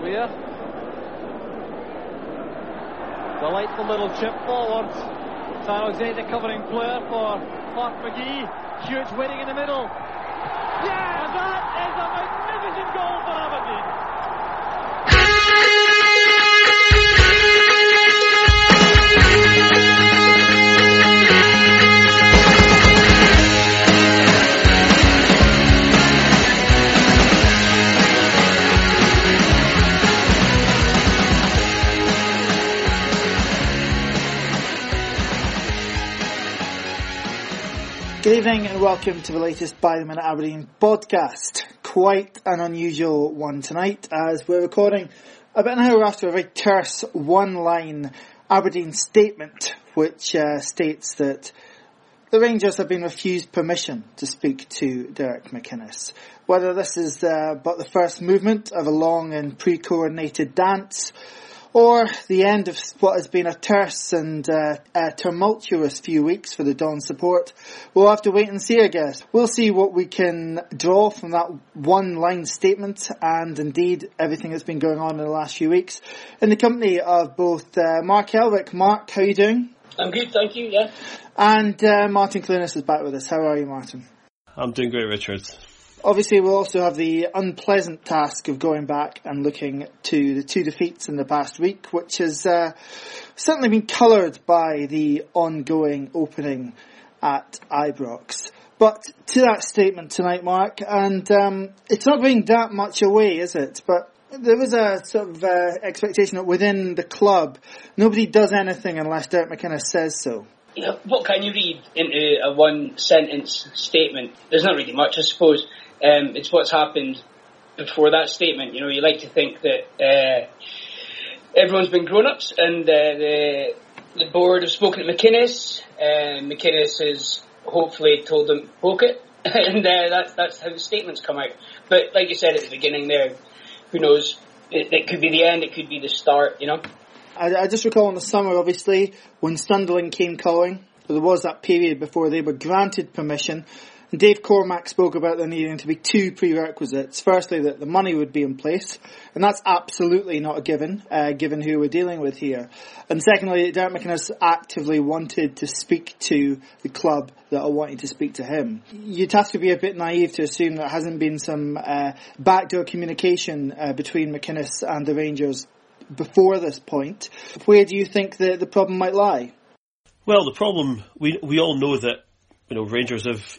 Weir. Delightful little chip forward. San Jose the covering player for Mark McGee. Huge waiting in the middle. Yeah, that is a magnificent goal for Aberdeen. Good evening and welcome to the latest By the Minute Aberdeen podcast. Quite an unusual one tonight as we're recording about an hour after a very terse one line Aberdeen statement which uh, states that the Rangers have been refused permission to speak to Derek McInnes. Whether this is uh, but the first movement of a long and pre-coordinated dance or the end of what has been a terse and uh, a tumultuous few weeks for the Don support. We'll have to wait and see, I guess. We'll see what we can draw from that one-line statement and indeed everything that's been going on in the last few weeks. In the company of both uh, Mark Elrick. Mark, how are you doing? I'm good, thank you, yeah. And uh, Martin Clunas is back with us. How are you, Martin? I'm doing great, Richard. Obviously, we'll also have the unpleasant task of going back and looking to the two defeats in the past week, which has uh, certainly been coloured by the ongoing opening at Ibrox. But to that statement tonight, Mark, and um, it's not going that much away, is it? But there was a sort of uh, expectation that within the club, nobody does anything unless Derek McInnes says so. What can you read into a one sentence statement? There's not really much, I suppose. Um, it's what's happened before that statement. You know, you like to think that uh, everyone's been grown-ups and uh, the the board have spoken to McInnes. and McInnes has hopefully told them poke it, and uh, that's that's how the statements come out. But like you said at the beginning, there, who knows? It, it could be the end. It could be the start. You know. I, I just recall in the summer, obviously, when Sunderland came calling, there was that period before they were granted permission Dave Cormack spoke about there needing to be two prerequisites. Firstly, that the money would be in place, and that's absolutely not a given, uh, given who we're dealing with here. And secondly, Derek McInnes actively wanted to speak to the club that are wanting to speak to him. You'd have to be a bit naive to assume there hasn't been some uh, backdoor communication uh, between McInnes and the Rangers before this point. Where do you think the, the problem might lie? Well, the problem, we, we all know that you know, Rangers have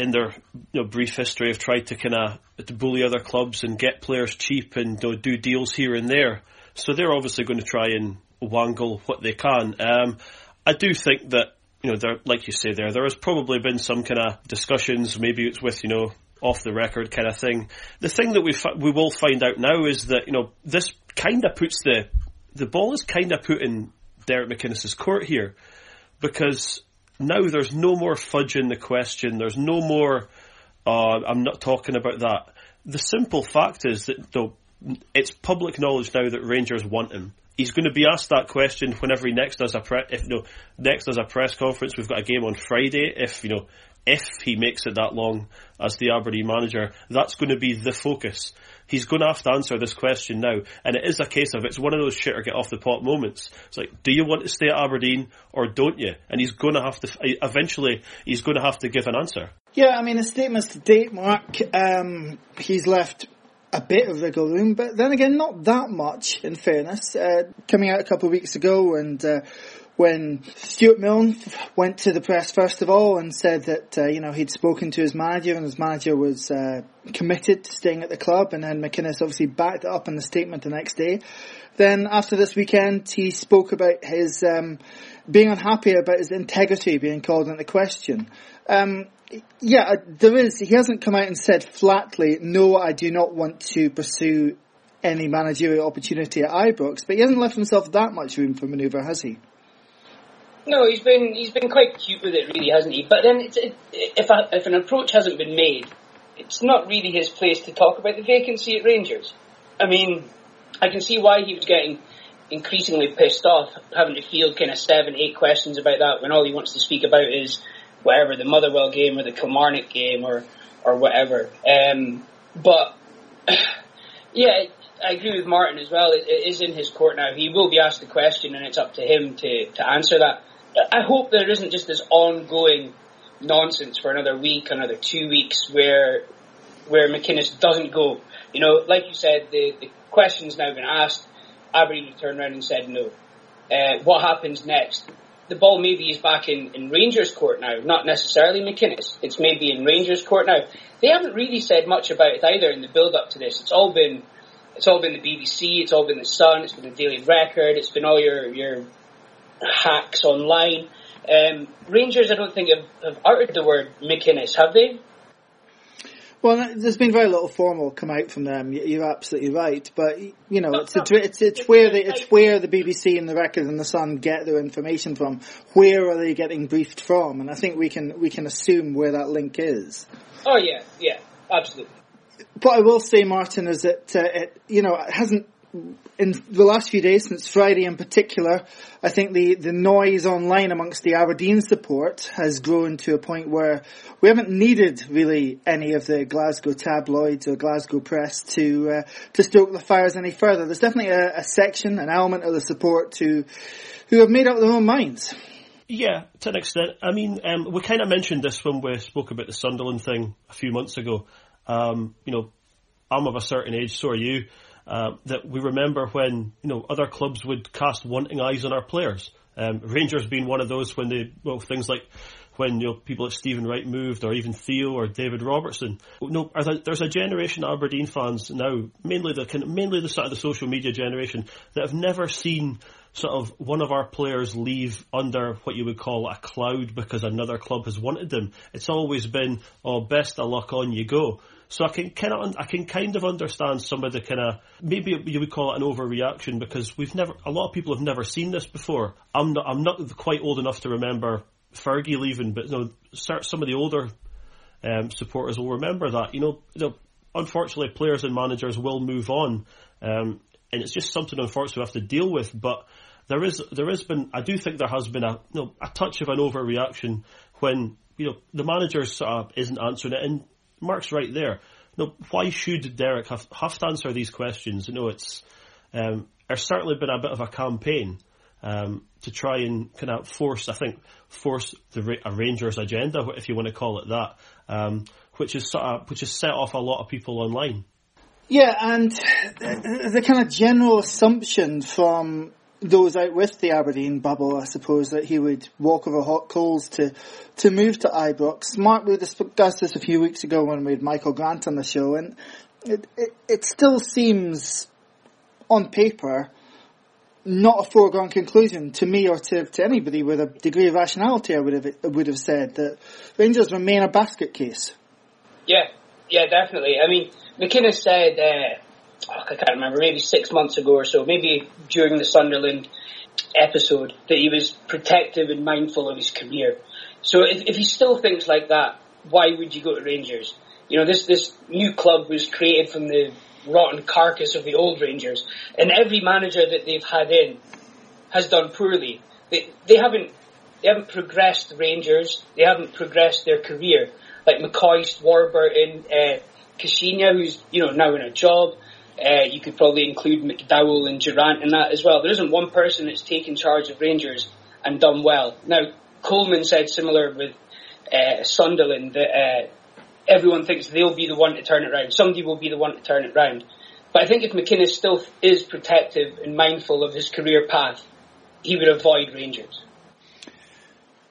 in their you know, brief history have tried to kind of to bully other clubs and get players cheap and you know, do deals here and there. So they're obviously going to try and wangle what they can. Um, I do think that you know, there, like you say there, there has probably been some kind of discussions. Maybe it's with you know off the record kind of thing. The thing that we fi- we will find out now is that you know this kind of puts the the ball is kind of put in Derek McInnes's court here because now there's no more fudging the question. There's no more, uh, I'm not talking about that. The simple fact is that though, it's public knowledge now that Rangers want him. He's going to be asked that question whenever he next does a pre- if you know next does a press conference. We've got a game on Friday. If you know if he makes it that long as the Aberdeen manager, that's going to be the focus. He's going to have to answer this question now, and it is a case of it's one of those shit or get off the pot moments. It's like, do you want to stay at Aberdeen or don't you? And he's going to have to eventually. He's going to have to give an answer. Yeah, I mean, his statements to date, Mark. Um, he's left a bit of wiggle room, but then again, not that much. In fairness, uh, coming out a couple of weeks ago and. Uh, when Stewart Milne went to the press first of all and said that uh, you know he'd spoken to his manager and his manager was uh, committed to staying at the club, and then McInnes obviously backed it up in the statement the next day. Then after this weekend, he spoke about his um, being unhappy about his integrity being called into question. Um, yeah, uh, there is. He hasn't come out and said flatly, "No, I do not want to pursue any managerial opportunity at Ibrox," but he hasn't left himself that much room for manoeuvre, has he? No, he's been he's been quite cute with it, really, hasn't he? But then, it, if a, if an approach hasn't been made, it's not really his place to talk about the vacancy at Rangers. I mean, I can see why he was getting increasingly pissed off, having to field kind of seven, eight questions about that when all he wants to speak about is whatever the Motherwell game or the Kilmarnock game or or whatever. Um, but yeah, I agree with Martin as well. It, it is in his court now. He will be asked the question, and it's up to him to, to answer that. I hope there isn't just this ongoing nonsense for another week, another two weeks, where where McInnes doesn't go. You know, like you said, the, the question's now been asked. Aberdeen turned around and said no. Uh, what happens next? The ball maybe is back in, in Rangers court now, not necessarily McInnes. It's maybe in Rangers court now. They haven't really said much about it either in the build up to this. It's all been it's all been the BBC, it's all been the Sun, it's been the Daily Record, it's been all your your hacks online. Um, Rangers, I don't think have, have uttered the word McInnes, have they? Well, there's been very little formal come out from them. You're absolutely right, but you know, it's it's, it's, it's where the it's where the BBC and the Record and the Sun get their information from. Where are they getting briefed from? And I think we can we can assume where that link is. Oh yeah, yeah, absolutely. What I will say, Martin, is that uh, it you know it hasn't in the last few days, since Friday in particular, I think the, the noise online amongst the Aberdeen support has grown to a point where we haven't needed really any of the Glasgow tabloids or Glasgow press to uh, to stoke the fires any further. There's definitely a, a section, an element of the support to who have made up their own minds. Yeah, to an extent. I mean, um, we kind of mentioned this when we spoke about the Sunderland thing a few months ago. Um, you know, I'm of a certain age, so are you. Uh, that we remember when you know other clubs would cast wanting eyes on our players. Um, Rangers being one of those when they well things like when you know people like Stephen Wright moved, or even Theo or David Robertson. No, there's a generation of Aberdeen fans now, mainly the mainly the sort of the social media generation that have never seen sort of one of our players leave under what you would call a cloud because another club has wanted them. It's always been, oh, best of luck on you go. So I can kind of I can kind of understand some of the kind of maybe you would call it an overreaction because we've never a lot of people have never seen this before. I'm not I'm not quite old enough to remember Fergie leaving, but you know some of the older um, supporters will remember that. You know, you know, unfortunately, players and managers will move on, um, and it's just something unfortunate we have to deal with. But there is there has been I do think there has been a you know, a touch of an overreaction when you know the manager sort of isn't answering it and Mark's right there. No, why should Derek have, have to answer these questions? You know, it's um, there's certainly been a bit of a campaign um, to try and kind of force, I think, force the a Rangers agenda, if you want to call it that, um, which is sort of which has set off a lot of people online. Yeah, and the kind of general assumption from those out with the Aberdeen bubble, I suppose, that he would walk over hot coals to, to move to Ibrox. Mark, we discussed this a few weeks ago when we had Michael Grant on the show, and it, it, it still seems, on paper, not a foregone conclusion to me or to, to anybody with a degree of rationality, I would have, would have said that Rangers remain a basket case. Yeah, yeah, definitely. I mean, McInnes said, uh, oh, I can't remember, maybe six months ago or so, maybe during the Sunderland episode, that he was protective and mindful of his career. So if, if he still thinks like that, why would you go to Rangers? You know, this, this new club was created from the rotten carcass of the old Rangers, and every manager that they've had in has done poorly. They, they haven't, they haven't progressed Rangers, they haven't progressed their career. Like McCoist, Warburton, uh, Caixinha, who's, you know, now in a job, uh, you could probably include McDowall and Durrant in that as well. There isn't one person that's taken charge of Rangers and done well. Now, Coleman said similar with uh, Sunderland that uh, everyone thinks they'll be the one to turn it around. Somebody will be the one to turn it around. But I think if McInnes still is protective and mindful of his career path, he would avoid Rangers.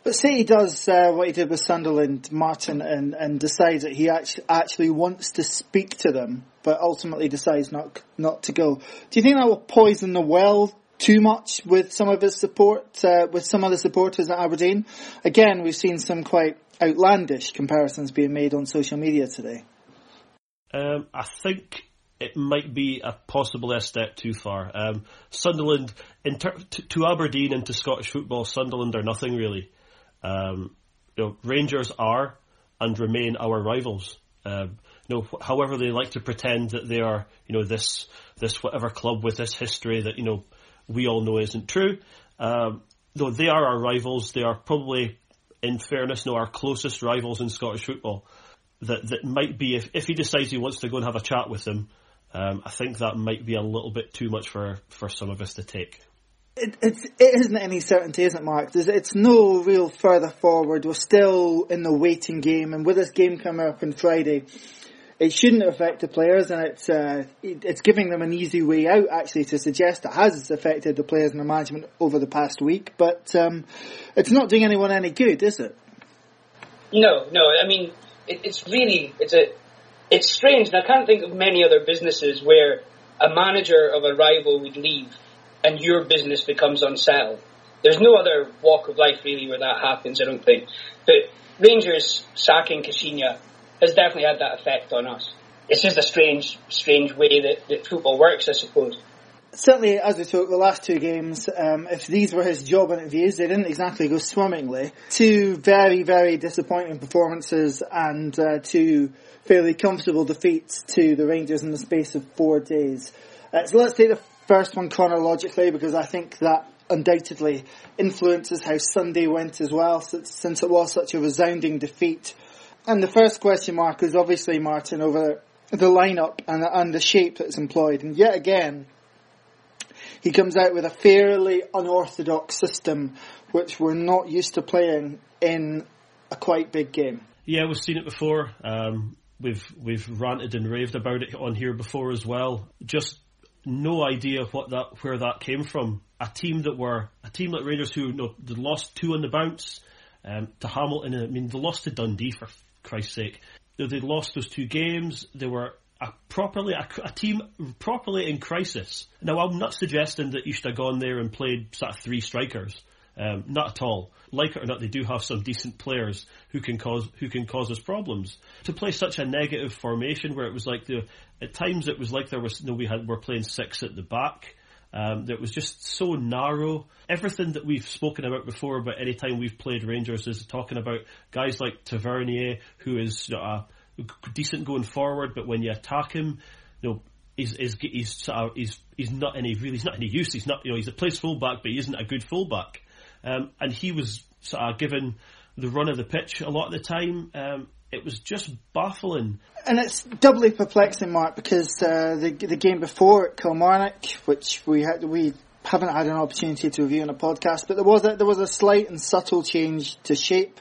But say he does uh, what he did with Sunderland, Martin, and, and decides that he actually, actually wants to speak to them, but ultimately decides not not to go. Do you think that will poison the well too much with some of his support, uh, with some of the supporters at Aberdeen? Again, we've seen some quite outlandish comparisons being made on social media today. Um, I think it might be a possibly a step too far. Um, Sunderland, to Aberdeen and to Scottish football, Sunderland are nothing really. Um, you know, Rangers are and remain our rivals. Um, you know, however they like to pretend that they are, you know, this this whatever club with this history that you know we all know isn't true. Um, though they are our rivals, they are probably, in fairness, no, our closest rivals in Scottish football. That that might be if if he decides he wants to go and have a chat with them, Um, I think that might be a little bit too much for, for some of us to take. It, it's, it isn't any certainty, isn't it, Mark? There's, it's no real further forward. We're still in the waiting game, and with this game coming up on Friday, it shouldn't affect the players, and it's uh, it's giving them an easy way out. Actually, to suggest it has affected the players and the management over the past week, but um, it's not doing anyone any good, is it? No, no. I mean, it, it's really it's a it's strange, and I can't think of many other businesses where a manager of a rival would leave and your business becomes unsettled. There's no other walk of life really where that happens, I don't think. But Rangers sacking Caixinha has definitely had that effect on us. It's just a strange, strange way that, that football works, I suppose. Certainly, as we talked, the last two games, um, if these were his job interviews, they didn't exactly go swimmingly. Two very, very disappointing performances and uh, two fairly comfortable defeats to the Rangers in the space of four days. Uh, so let's take the first one chronologically because I think that undoubtedly influences how Sunday went as well, since it was such a resounding defeat. And the first question mark is obviously Martin over the lineup and, and the shape that's employed. And yet again, he comes out with a fairly unorthodox system, which we're not used to playing in a quite big game. Yeah, we've seen it before. Um, we've we've ranted and raved about it on here before as well. Just no idea what that where that came from. A team that were a team like Rangers who you know, lost two on the bounce um, to Hamilton. I mean, they lost to Dundee for Christ's sake. They lost those two games. They were a properly a, a, team properly in crisis. Now, I'm not suggesting that you should have gone there and played sort of three strikers. Um, not at all. Like it or not, they do have some decent players who can cause who can cause us problems. To play such a negative formation where it was like the at times it was like there was you no know, we had we're playing six at the back. Um, that was just so narrow. Everything that we've spoken about before, about any time we've played Rangers, is talking about guys like Tavernier, who is you know, decent going forward, but when you attack him, you know, he's he's he's, uh, he's he's not any really he's not any use. He's not you know he's a plays fullback, but he isn't a good fullback. Um, and he was sort of given the run of the pitch a lot of the time. Um, it was just baffling. And it's doubly perplexing, Mark, because uh, the the game before at Kilmarnock, which we had we haven't had an opportunity to review on a podcast, but there was a, there was a slight and subtle change to shape.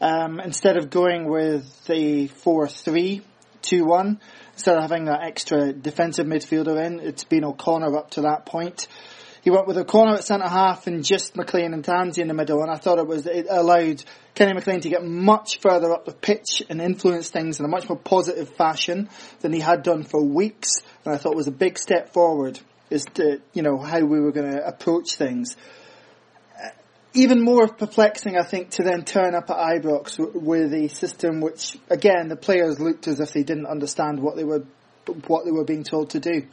Um, instead of going with the 4-3-2-1, instead of having that extra defensive midfielder in, it's been O'Connor up to that point. He went with O'Connor at centre half and just McLean and Tansey in the middle, and I thought it was it allowed Kenny McLean to get much further up the pitch and influence things in a much more positive fashion than he had done for weeks. And I thought it was a big step forward as to you know how we were going to approach things. Even more perplexing, I think, to then turn up at Ibrox with a system which, again, the players looked as if they didn't understand what they were what they were being told to do.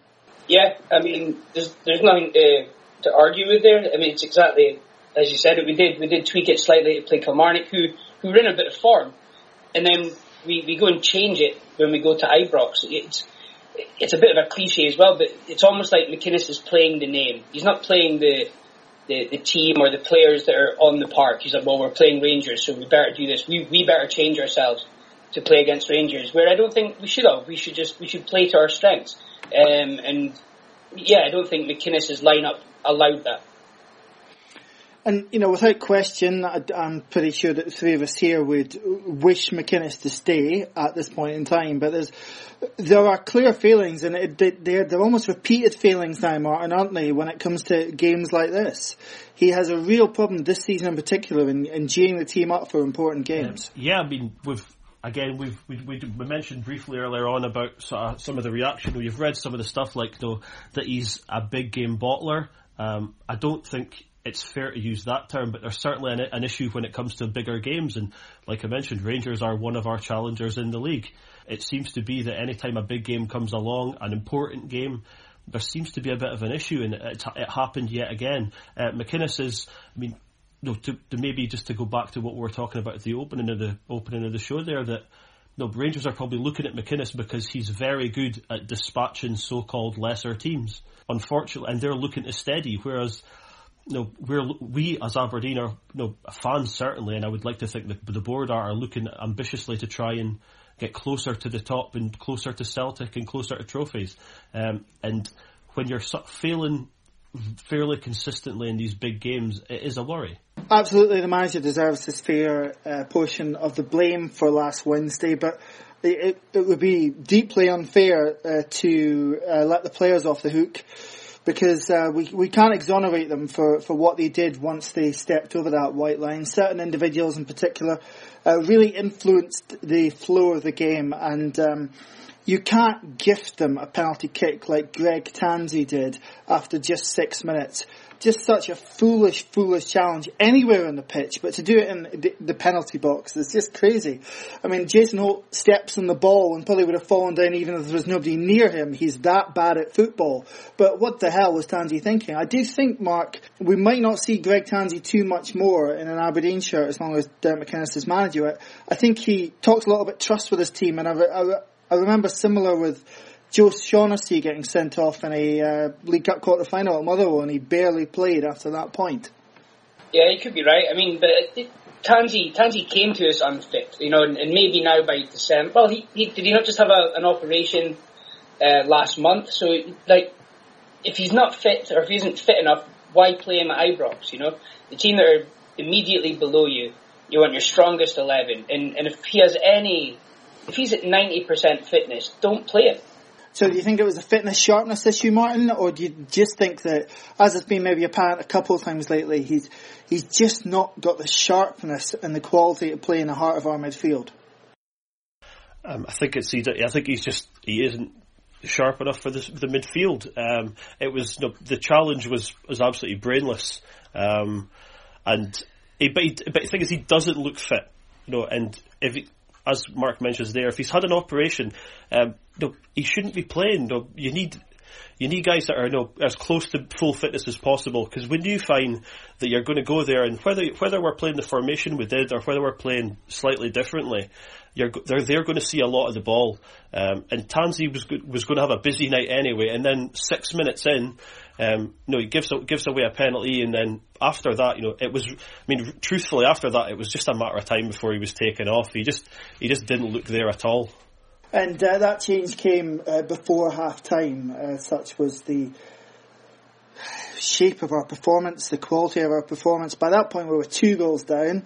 Yeah, I mean, there's there's nothing uh, to argue with there. I mean, it's exactly as you said. We did we did tweak it slightly to play Kilmarnock, who who were in a bit of form, and then we, we go and change it when we go to Ibrox. It's it's a bit of a cliche as well, but it's almost like McInnes is playing the name. He's not playing the, the, the team or the players that are on the park. He's like, well, we're playing Rangers, so we better do this. We we better change ourselves to play against Rangers. Where I don't think we should have. We should just we should play to our strengths. Um, and yeah, I don't think McInnes's lineup allowed that. And, you know, without question, I'm pretty sure that the three of us here would wish McInnes to stay at this point in time, but there's, there are clear feelings, and it, they're, they're almost repeated feelings now, Martin, aren't they, when it comes to games like this? He has a real problem this season in particular in, in geeing the team up for important games. Yeah, I mean, we've again, we've we, we, we, mentioned briefly earlier on about sort of uh, some of the reaction. We've read some of the stuff like you know, that he's a big game bottler. Um, I don't think it's fair to use that term, but there's certainly an, an, issue when it comes to bigger games. And like I mentioned, Rangers are one of our challengers in the league. It seems to be that anytime a big game comes along, an important game, there seems to be a bit of an issue, and it, it happened yet again. Uh, McInnes is, I mean, to, to, maybe just to go back to what we were talking about at the opening of the opening of the show there, that no, Rangers are probably looking at McInnes because he's very good at dispatching so-called lesser teams. Unfortunately, and they're looking to steady, whereas you know, we're, we as Aberdeen are you know, fans certainly, and I would like to think that the board are, are looking ambitiously to try and get closer to the top and closer to Celtic and closer to trophies. Um, and when you're failing fairly consistently in these big games, it is a worry. Absolutely, the manager deserves his fair uh, portion of the blame for last Wednesday, but it, it would be deeply unfair uh, to uh, let the players off the hook because uh, we we can't exonerate them for, for what they did once they stepped over that white line. Certain individuals, in particular, uh, really influenced the flow of the game, and um, you can't gift them a penalty kick like Greg Tansey did after just six minutes just such a foolish, foolish challenge anywhere on the pitch, but to do it in the, penalty box is just crazy. I mean, Jason Holt steps on the ball and probably would have fallen down even if there was nobody near him. He's that bad at football. But what the hell was Tansey thinking? I do think, Mark, we might not see Greg Tansey too much more in an Aberdeen shirt as long as Derek McInnes is manager. I think he talks a lot about trust with his team, and I, I, I remember similar with Joe Shaughnessy getting sent off in a uh, League Cup quarter final at Motherwell, and he barely played after that point. Yeah, he could be right. I mean, but it, Tansey Tansey came to us unfit, you know, and, and maybe now by December. Well, he, he did he not just have a, an operation uh, last month? So, like, if he's not fit or if he isn't fit enough, why play him at Ibrox? You know, the team that are immediately below you, you want your strongest eleven, and and if he has any, if he's at ninety percent fitness, don't play him. So do you think it was a fitness sharpness issue, Martin, or do you just think that, as has been maybe apparent a couple of times lately, he's he's just not got the sharpness and the quality to play in the heart of our midfield? Um, I think it's I think he's just he isn't sharp enough for the, the midfield. Um, it was you know, the challenge was was absolutely brainless, um, and he, but, he, but the thing is he doesn't look fit, you know, and if he, as Mark mentions there, if he's had an operation, um, no, he shouldn't be playing. No, you need you need guys that are no, as close to full fitness as possible. Because when you find that you're going to go there, and whether whether we're playing the formation we did or whether we're playing slightly differently, you're they're they're going to see a lot of the ball. Um, and Tansey was was going to have a busy night anyway, and then six minutes in, um, no, he gives gives away a penalty, and then after that, you know, it was. I mean, truthfully, after that, it was just a matter of time before he was taken off. He just he just didn't look there at all. And uh, that change came uh, before half time. Uh, such was the shape of our performance, the quality of our performance. By that point, we were two goals down.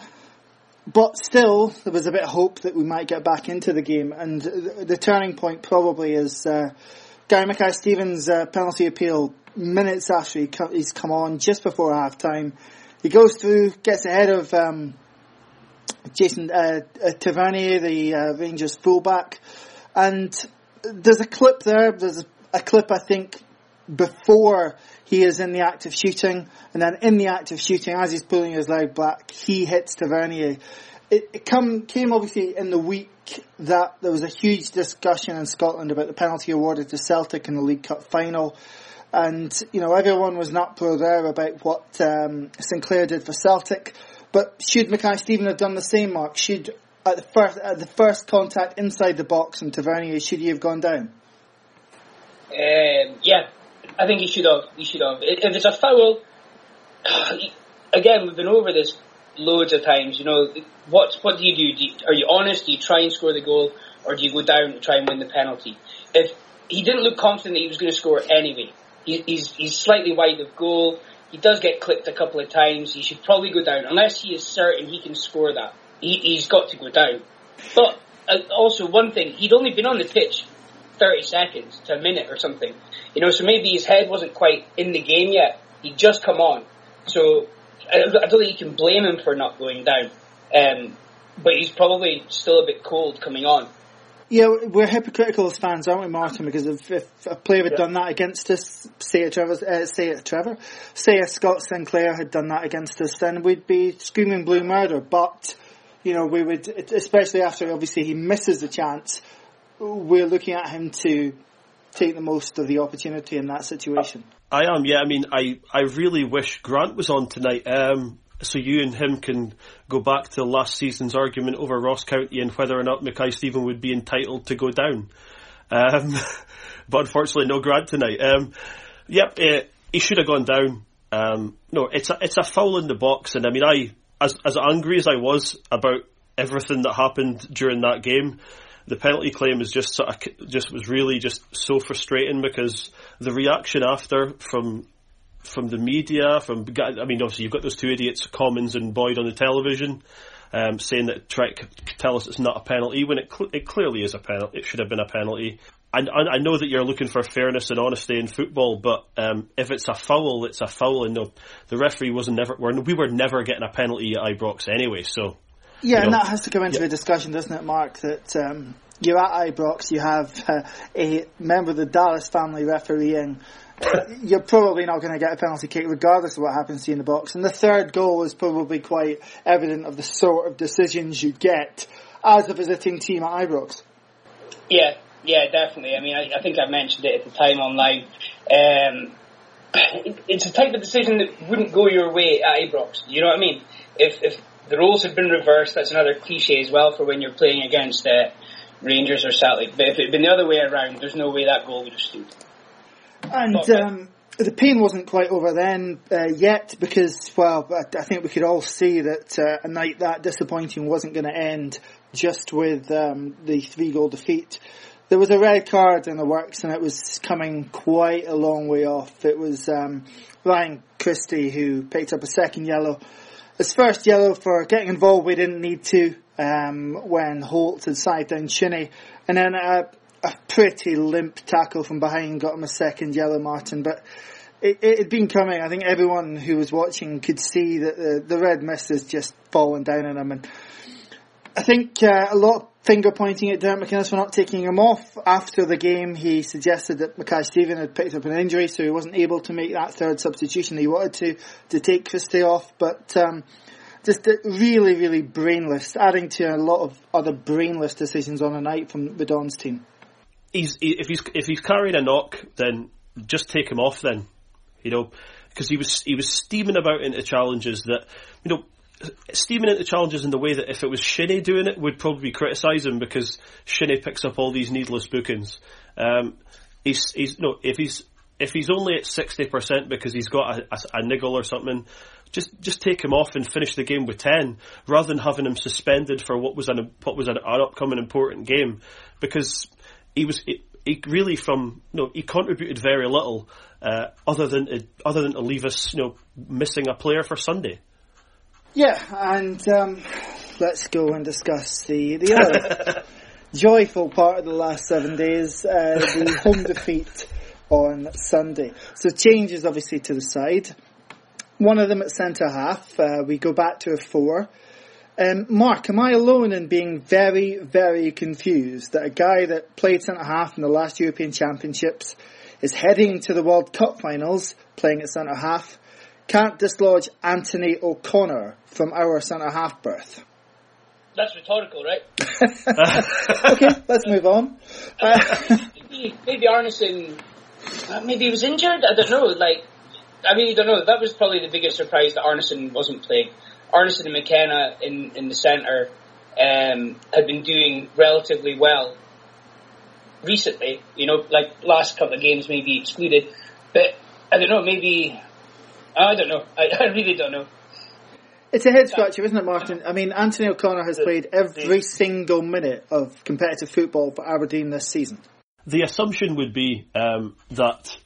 But still, there was a bit of hope that we might get back into the game. And the, the turning point probably is uh, Gary Mackay Steven's uh, penalty appeal minutes after he he's come on, just before half time. He goes through, gets ahead of um, Jason uh, uh Tavernier, the uh, Rangers fullback. And there's a clip there, there's a clip I think before he is in the act of shooting, and then in the act of shooting, as he's pulling his leg back, he hits Tavernier. It, it come, came obviously in the week that there was a huge discussion in Scotland about the penalty awarded to Celtic in the League Cup final. And, you know, everyone was not pro there about what um, Sinclair did for Celtic. But should Mackay Steven have done the same, Mark? Should at the first at the first contact inside the box and Tavernier, should he have gone down? Um, yeah, I think he should have. He should have. If it's a foul, again, we've been over this loads of times. You know, what what do you do? do you, are you honest? Do you try and score the goal, or do you go down and try and win the penalty? If he didn't look confident that he was going to score anyway, he, he's he's slightly wide of goal. He does get clipped a couple of times. He should probably go down unless he is certain he can score that he, has got to go down. But uh, also one thing, he'd only been on the pitch 30 seconds to a minute or something. You know, so maybe his head wasn't quite in the game yet. He'd just come on. So I, I don't think you can blame him for not going down. Um, but he's probably still a bit cold coming on. Yeah, we're hypocritical as fans, aren't we, Martin? Because if, if a player had yeah. done that against us, say it, Trevor, uh, say it, Trevor, say if Scott Sinclair had done that against us, then we'd be screaming blue murder. But you know, we would, especially after obviously he misses the chance, we're looking at him to take the most of the opportunity in that situation. I am, yeah. I mean, I, I really wish Grant was on tonight. Um, so you and him can go back to last season's argument over Ross County and whether or not Mackay Steven would be entitled to go down. Um, but unfortunately, no Grant tonight. Um, yep, uh, he should have gone down. Um, no, it's a, it's a foul in the box, and I mean, I as as angry as I was about everything that happened during that game, the penalty claim is just sort of, just was really just so frustrating because the reaction after from from the media, from I mean, obviously you've got those two idiots, Commons and Boyd, on the television, um, saying that try to tell us it's not a penalty when it cl- it clearly is a penalty. It should have been a penalty. And I, I know that you're looking for fairness and honesty in football, but um, if it's a foul, it's a foul, and the, the referee wasn't never. We were never getting a penalty at Ibrox anyway, so. Yeah, you know, and that has to come into yeah. a discussion, doesn't it, Mark? That um, you're at Ibrox, you have uh, a member of the Dallas family refereeing you're probably not going to get a penalty kick regardless of what happens to you in the box. And the third goal is probably quite evident of the sort of decisions you get as a visiting team at Ibrox. Yeah, yeah, definitely. I mean, I, I think I mentioned it at the time online. Um, it, it's a type of decision that wouldn't go your way at Ibrox. You know what I mean? If, if the roles had been reversed, that's another cliche as well for when you're playing against uh, Rangers or Celtic. But if it had been the other way around, there's no way that goal would have stood. And um, the pain wasn't quite over then uh, yet because, well, I think we could all see that uh, a night that disappointing wasn't going to end just with um, the three goal defeat. There was a red card in the works and it was coming quite a long way off. It was um, Ryan Christie who picked up a second yellow. His first yellow for getting involved we didn't need to um, when Holt had side down Shinnie. And then uh, a pretty limp tackle from behind got him a second yellow, Martin. But it, it had been coming. I think everyone who was watching could see that the, the red mist has just fallen down on him. And I think uh, a lot of finger pointing at Derek McInnes for not taking him off. After the game, he suggested that Mackay Steven had picked up an injury, so he wasn't able to make that third substitution he wanted to, to take Christie off. But um, just really, really brainless, adding to a lot of other brainless decisions on a night from the Dons team he's he, if he's if he's carrying a knock, then just take him off. Then you know because he was he was steaming about into challenges that you know steaming into challenges in the way that if it was Shinnie doing it, would probably criticise him because Shinnie picks up all these needless bookings. Um, he's he's no if he's if he's only at sixty percent because he's got a, a, a, niggle or something, just just take him off and finish the game with ten, rather than having him suspended for what was an what was an, an upcoming important game. Because he was he, he really from you know he contributed very little uh, other than to, other than to leave us you know missing a player for Sunday. Yeah, and um, let's go and discuss the the other joyful part of the last seven days, uh, the home defeat on Sunday. So changes obviously to the side. One of them at centre half. Uh, we go back to a four. Um, Mark, am I alone in being very, very confused that a guy that played centre half in the last European Championships is heading to the World Cup finals playing at centre half can't dislodge Anthony O'Connor from our centre half berth? That's rhetorical, right? okay, let's move on. Uh, maybe, maybe Arnason, uh, maybe he was injured. I don't know. Like, I really don't know. That was probably the biggest surprise that Arnason wasn't playing. Arnason and McKenna in, in the centre um, had been doing relatively well recently. You know, like last couple of games maybe excluded, but I don't know. Maybe I don't know. I, I really don't know. It's a head scratcher, isn't it, Martin? I mean, Anthony O'Connor has played every single minute of competitive football for Aberdeen this season. The assumption would be um, that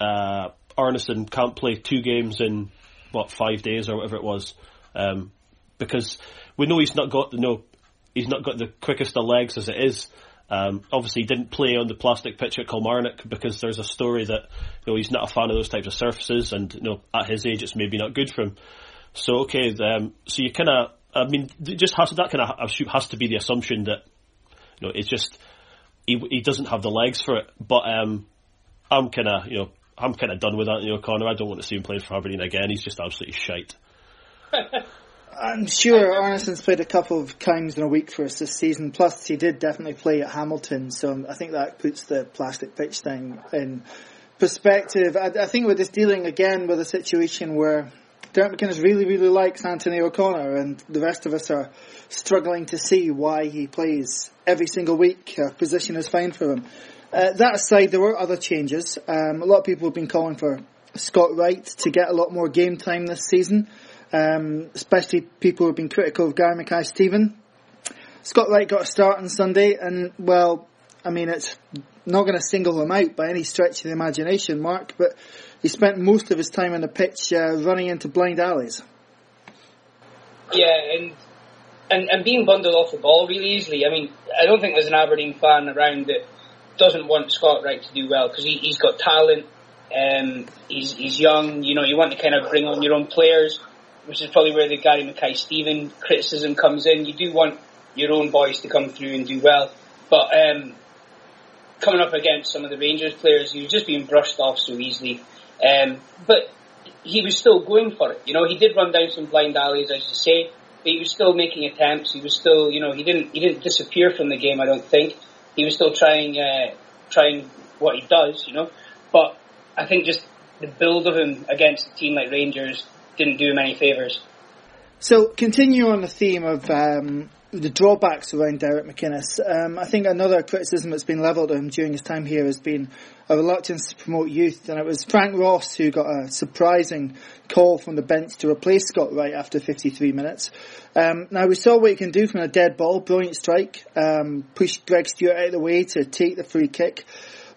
uh, Arnason can't play two games in what five days or whatever it was. Um, because we know he's not got no, he's not got the quickest of legs as it is. Um, obviously, he didn't play on the plastic pitch at Kilmarnock because there's a story that you know he's not a fan of those types of surfaces, and you know at his age it's maybe not good for him. So okay, um, so you kind of, I mean, just has that kind of has to be the assumption that you know it's just he he doesn't have the legs for it. But um, I'm kind of you know I'm kind of done with Anthony O'Connor. I don't want to see him playing for Aberdeen again. He's just absolutely shite. I'm sure Arnason's played a couple of times in a week for us this season. Plus, he did definitely play at Hamilton, so I think that puts the plastic pitch thing in perspective. I, I think we're just dealing again with a situation where Derek McInnes really, really likes Anthony O'Connor, and the rest of us are struggling to see why he plays every single week. A position is fine for him. Uh, that aside, there were other changes. Um, a lot of people have been calling for Scott Wright to get a lot more game time this season um, especially people who have been critical of Gary Mackay Steven. Scott Wright got a start on Sunday, and well, I mean, it's not going to single him out by any stretch of the imagination, Mark, but he spent most of his time on the pitch uh, running into blind alleys. Yeah, and, and and being bundled off the ball really easily. I mean, I don't think there's an Aberdeen fan around that doesn't want Scott Wright to do well because he, he's got talent. Um, he's he's young. You know, you want to kind of bring on your own players, which is probably where the Gary Mackay Steven criticism comes in. You do want your own boys to come through and do well, but um, coming up against some of the Rangers players, he was just being brushed off so easily. Um, but he was still going for it. You know, he did run down some blind alleys, as you say, but he was still making attempts. He was still, you know, he didn't he didn't disappear from the game. I don't think he was still trying uh, trying what he does. You know, but I think just the build of him against a team like Rangers didn't do him any favours. So continue on the theme of um, the drawbacks around Derek McInnes. Um, I think another criticism that's been levelled at him during his time here has been a reluctance to promote youth, and it was Frank Ross who got a surprising call from the bench to replace Scott Wright after 53 minutes. Um, now we saw what he can do from a dead ball, brilliant strike, um, pushed Greg Stewart out of the way to take the free kick,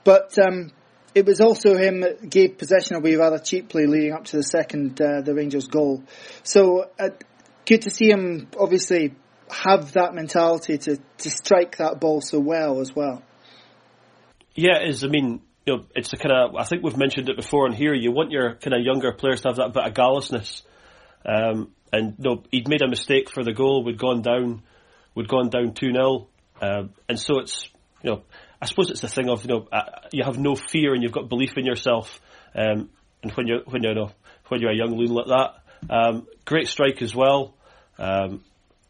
but um, it was also him that gave possession away rather cheaply leading up to the second, uh, the Rangers goal. So, uh, good to see him obviously have that mentality to, to strike that ball so well as well. Yeah, it is. I mean, you know, it's a kind of. I think we've mentioned it before and here. You want your kind of younger players to have that bit of gallousness. Um, and you know, he'd made a mistake for the goal. We'd gone down. We'd gone down two 0 uh, and so it's you know. I suppose it's the thing of you know uh, you have no fear and you've got belief in yourself. Um, and when you're when you know, when you're a young loon like that, um, great strike as well. Um,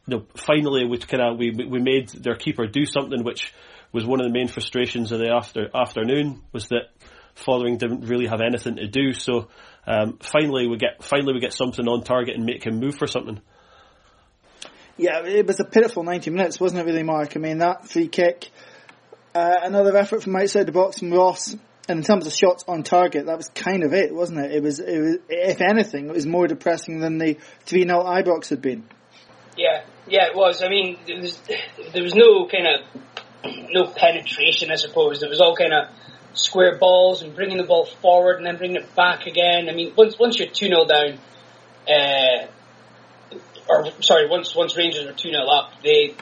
you know, finally we kind of we we made their keeper do something which was one of the main frustrations of the after afternoon was that following didn't really have anything to do. So um, finally we get finally we get something on target and make him move for something. Yeah, it was a pitiful 90 minutes, wasn't it, really, Mark? I mean, that free kick, uh, another effort from outside the box from Ross, and in terms of shots on target, that was kind of it, wasn't it? It was, it was if anything, it was more depressing than the 3 0 Ibrox had been. Yeah, yeah, it was. I mean, there was there was no kind of no penetration, I suppose. There was all kind of square balls and bringing the ball forward and then bringing it back again. I mean, once once you're two 0 down, uh, or sorry, once once Rangers were two 0 up, they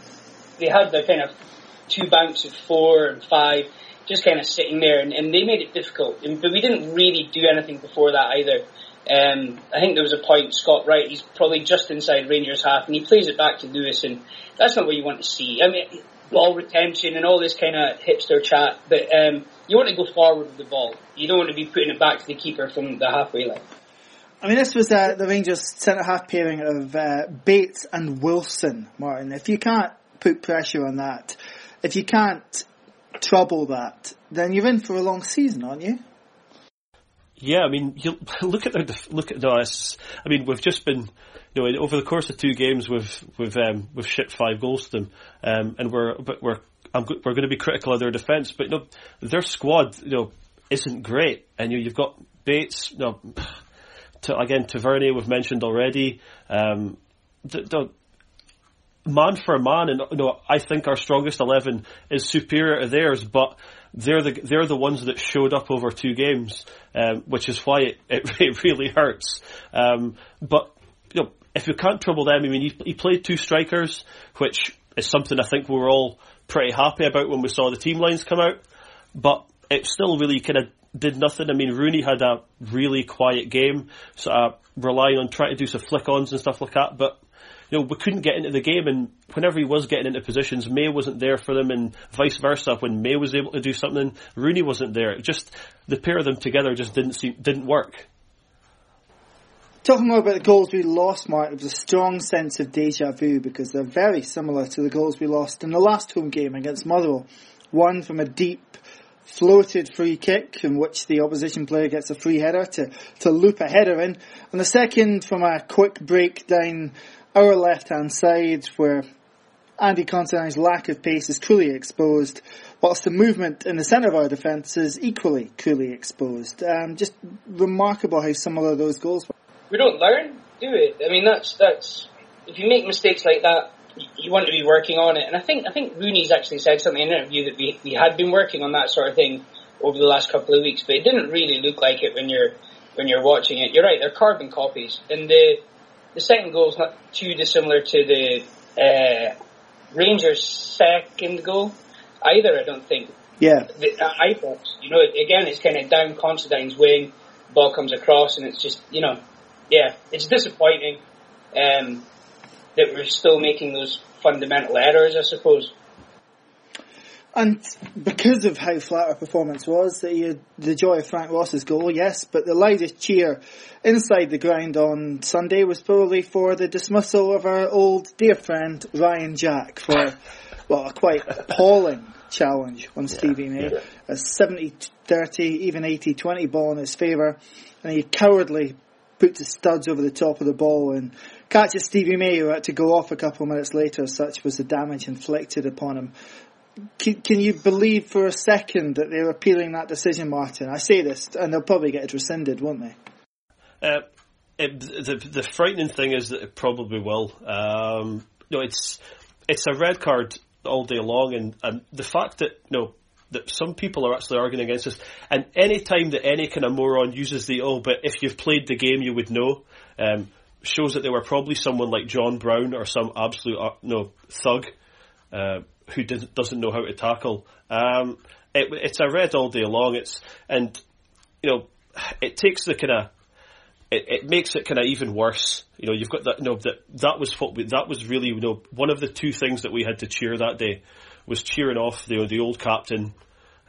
they had the kind of two banks of four and five, just kind of sitting there, and, and they made it difficult. And, but we didn't really do anything before that either. Um, I think there was a point, Scott Wright, he's probably just inside Rangers half and he plays it back to Lewis and that's not what you want to see. I mean, ball retention and all this kind of hipster chat, but um, you want to go forward with the ball. You don't want to be putting it back to the keeper from the halfway line. I mean, this was uh, the Rangers centre half pairing of uh, Bates and Wilson, Martin. If you can't put pressure on that, if you can't trouble that, then you're in for a long season, aren't you? Yeah, I mean, you look at the look at us. I mean, we've just been, you know, over the course of two games, we've we've um, we've shipped five goals to them, um, and we're but we're I'm, we're going to be critical of their defence, but you know, their squad, you know, isn't great, and you know, you've got Bates, you know, to, again Tavernier we've mentioned already, um, the, the, man for man, and you know, I think our strongest eleven is superior to theirs, but they're the they're the ones that showed up over two games, um, which is why it, it, it really hurts. Um, but you know, if you can't trouble them, I mean, he, he played two strikers, which is something I think we were all pretty happy about when we saw the team lines come out. But it still really kind of did nothing. I mean, Rooney had a really quiet game, sort of relying on trying to do some flick-ons and stuff like that. But you know, we couldn't get into the game, and whenever he was getting into positions, May wasn't there for them, and vice versa. When May was able to do something, Rooney wasn't there. Just the pair of them together just didn't seem didn't work. Talking more about the goals we lost, Mark, it was a strong sense of deja vu because they're very similar to the goals we lost in the last home game against Motherwell. One from a deep floated free kick in which the opposition player gets a free header to, to loop a header in, and the second from a quick break down our left hand side where Andy Considine's lack of pace is truly exposed, whilst the movement in the centre of our defence is equally truly exposed. Um, just remarkable how similar those goals were. We don't learn, do we? I mean, that's that's if you make mistakes like that you want to be working on it. And I think I think Rooney's actually said something in an interview that we we had been working on that sort of thing over the last couple of weeks, but it didn't really look like it when you're when you're watching it. You're right; they're carbon copies, and the the second goal is not too dissimilar to the uh, Rangers' second goal either. I don't think. Yeah. The, uh, I thought, you know, again, it's kind of down Considine's wing, ball comes across, and it's just, you know, yeah, it's disappointing um, that we're still making those fundamental errors, I suppose. And because of how flat our performance was, the, the joy of Frank Ross's goal, yes, but the loudest cheer inside the ground on Sunday was probably for the dismissal of our old dear friend Ryan Jack for, well, a quite appalling challenge on Stevie May. A 70-30, even 80-20 ball in his favour, and he cowardly puts his studs over the top of the ball and catches Stevie May, who had to go off a couple of minutes later. Such was the damage inflicted upon him can, can, you believe for a second that they're appealing that decision, Martin? I say this, and they'll probably get it rescinded, won't they? Uh, it, the the frightening thing is that it probably will. Um, no, it's it's a red card all day long, and, and the fact that you know that some people are actually arguing against this, and any time that any kind of moron uses the oh, but if you've played the game, you would know. Um, shows that there were probably someone like John Brown or some absolute uh, no thug uh, who doesn't know how to tackle. Um, it, it's a red all day long. It's and you know it takes the kind of it, it makes it kind of even worse. You know, you've got that. You know, that that was what we, that was really you know one of the two things that we had to cheer that day was cheering off the the old captain,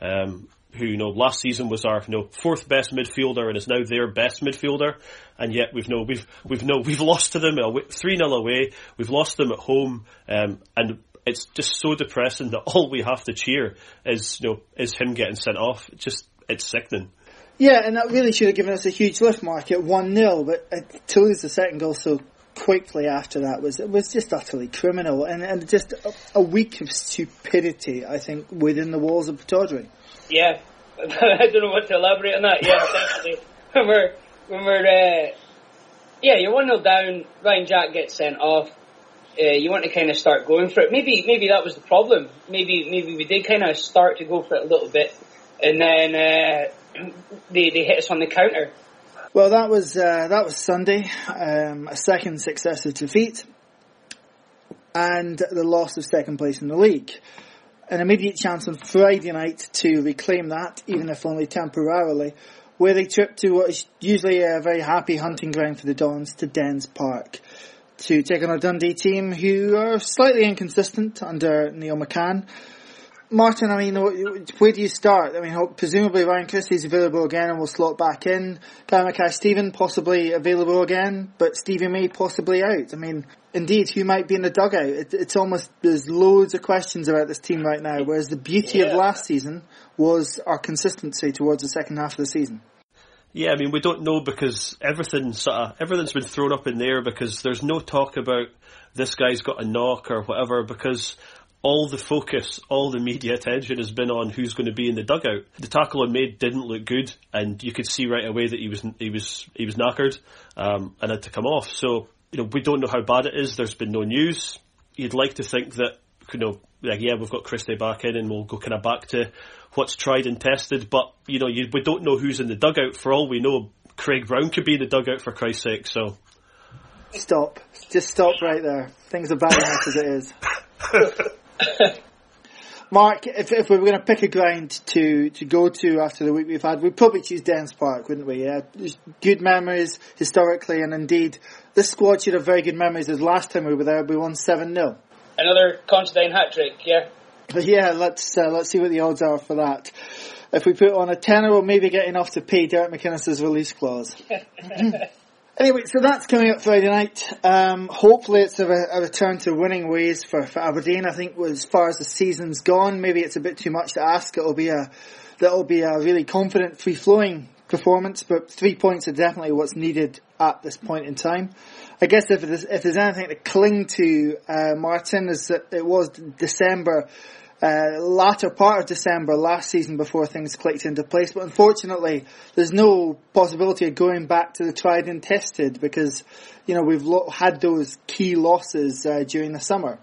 um, who you know last season was our you know fourth best midfielder and is now their best midfielder, and yet we've no we've we've no we've lost to them three 0 away. We've lost them at home, um, and it's just so depressing that all we have to cheer is you know is him getting sent off. It's just it's sickening. Yeah, and that really should have given us a huge lift, Mark, at one 0 But uh, to lose the second goal so quickly after that was was just utterly criminal, and and just a, a week of stupidity. I think within the walls of Pittodrie. Yeah, I don't know what to elaborate on that. Yeah, definitely. when we're when we're uh, yeah, you're one 0 down. Ryan Jack gets sent off uh, you want to kind of start going for it. Maybe maybe that was the problem. Maybe maybe we did kind of start to go for it a little bit, and then uh, they they hit us on the counter. Well, that was uh, that was Sunday, um, a second successive defeat, and the loss of second place in the league. An immediate chance on Friday night to reclaim that, even if only temporarily, where they trip to what is usually a very happy hunting ground for the Dons to Dens Park to take on a Dundee team who are slightly inconsistent under Neil McCann. Martin, I mean, where do you start? I mean, presumably Ryan Christie's available again and will slot back in. Gary Mackay-Steven possibly available again, but Stevie May possibly out. I mean, indeed, who might be in the dugout? It, it's almost, there's loads of questions about this team right now, whereas the beauty yeah. of last season was our consistency towards the second half of the season. Yeah, I mean, we don't know because everything sort of everything's been thrown up in there because there's no talk about this guy's got a knock or whatever because all the focus, all the media attention has been on who's going to be in the dugout. The tackle on May didn't look good, and you could see right away that he was he was he was knackered um, and had to come off. So you know we don't know how bad it is. There's been no news. You'd like to think that you know, like yeah, we've got Christie back in, and we'll go kind of back to what's tried and tested. But you know, you, we don't know who's in the dugout. For all we know, Craig Brown could be in the dugout for Christ's sake. So stop, just stop right there. Things are bad enough as it is. Mark, if, if we were going to pick a ground to, to go to after the week we've had, we'd probably choose Dens Park, wouldn't we? Yeah, good memories historically, and indeed, this squad should have very good memories. As last time we were there, we won seven 0 Another Considine hat trick, yeah. But yeah, let's uh, let's see what the odds are for that. If we put on a tenner, we'll maybe get enough to pay Derek McInnes's release clause. anyway, so that's coming up Friday night. Um, hopefully, it's a, a, return to winning ways for, for Aberdeen. I think as far as the season's gone, maybe it's a bit too much to ask. It'll be a that'll be a really confident, free flowing performance, but three points are definitely what's needed at this point in time. I guess if there's, if there's anything to cling to, uh, Martin, is that it was December uh, latter part of December last season before things clicked into place. But unfortunately, there's no possibility of going back to the tried and tested because, you know, we've lo- had those key losses uh, during the summer.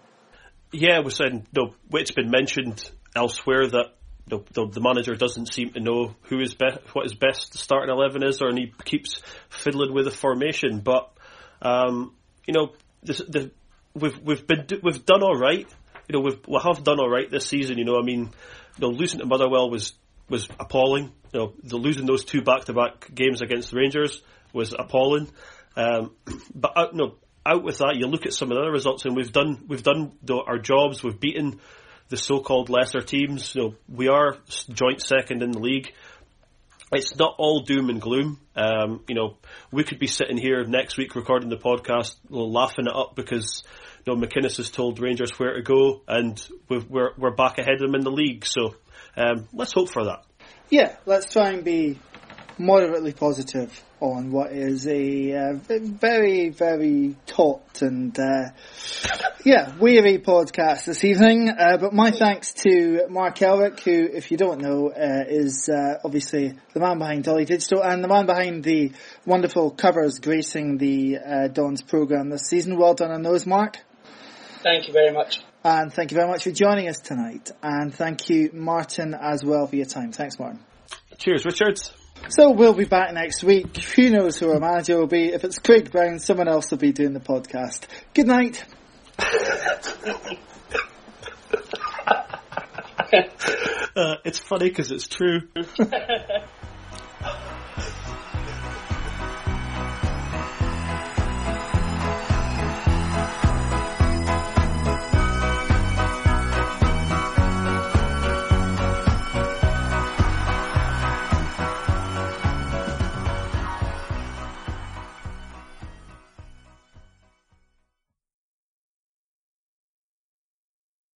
yeah, we're saying. It's been mentioned elsewhere that the, the, the, manager doesn't seem to know who is best, what his best starting eleven is, or and he keeps fiddling with the formation. But um, you know, the, we've we've been we've done all right. You know, we've we have done all right this season. You know, I mean, you know, losing to Motherwell was was appalling. You know, the, losing those two back to back games against the Rangers was appalling. Um, but out, no, out with that, you look at some of the other results, and we've done we've done the, our jobs. We've beaten the so-called lesser teams. You know, we are joint second in the league. It's not all doom and gloom. Um, you know, we could be sitting here next week recording the podcast, laughing it up because you know McInnes has told Rangers where to go, and we are we're back ahead of them in the league. So um, let's hope for that. Yeah, let's try and be moderately positive on what is a uh, very, very taut and uh, yeah, weary podcast this evening. Uh, but my thanks to Mark Elrick, who, if you don't know, uh, is uh, obviously the man behind Dolly Digital and the man behind the wonderful covers gracing the uh, Don's program this season. Well done on those, Mark. Thank you very much. And thank you very much for joining us tonight. And thank you, Martin, as well for your time. Thanks, Martin. Cheers, Richards. So we'll be back next week. Who knows who our manager will be? If it's Craig Brown, someone else will be doing the podcast. Good night. uh, it's funny because it's true.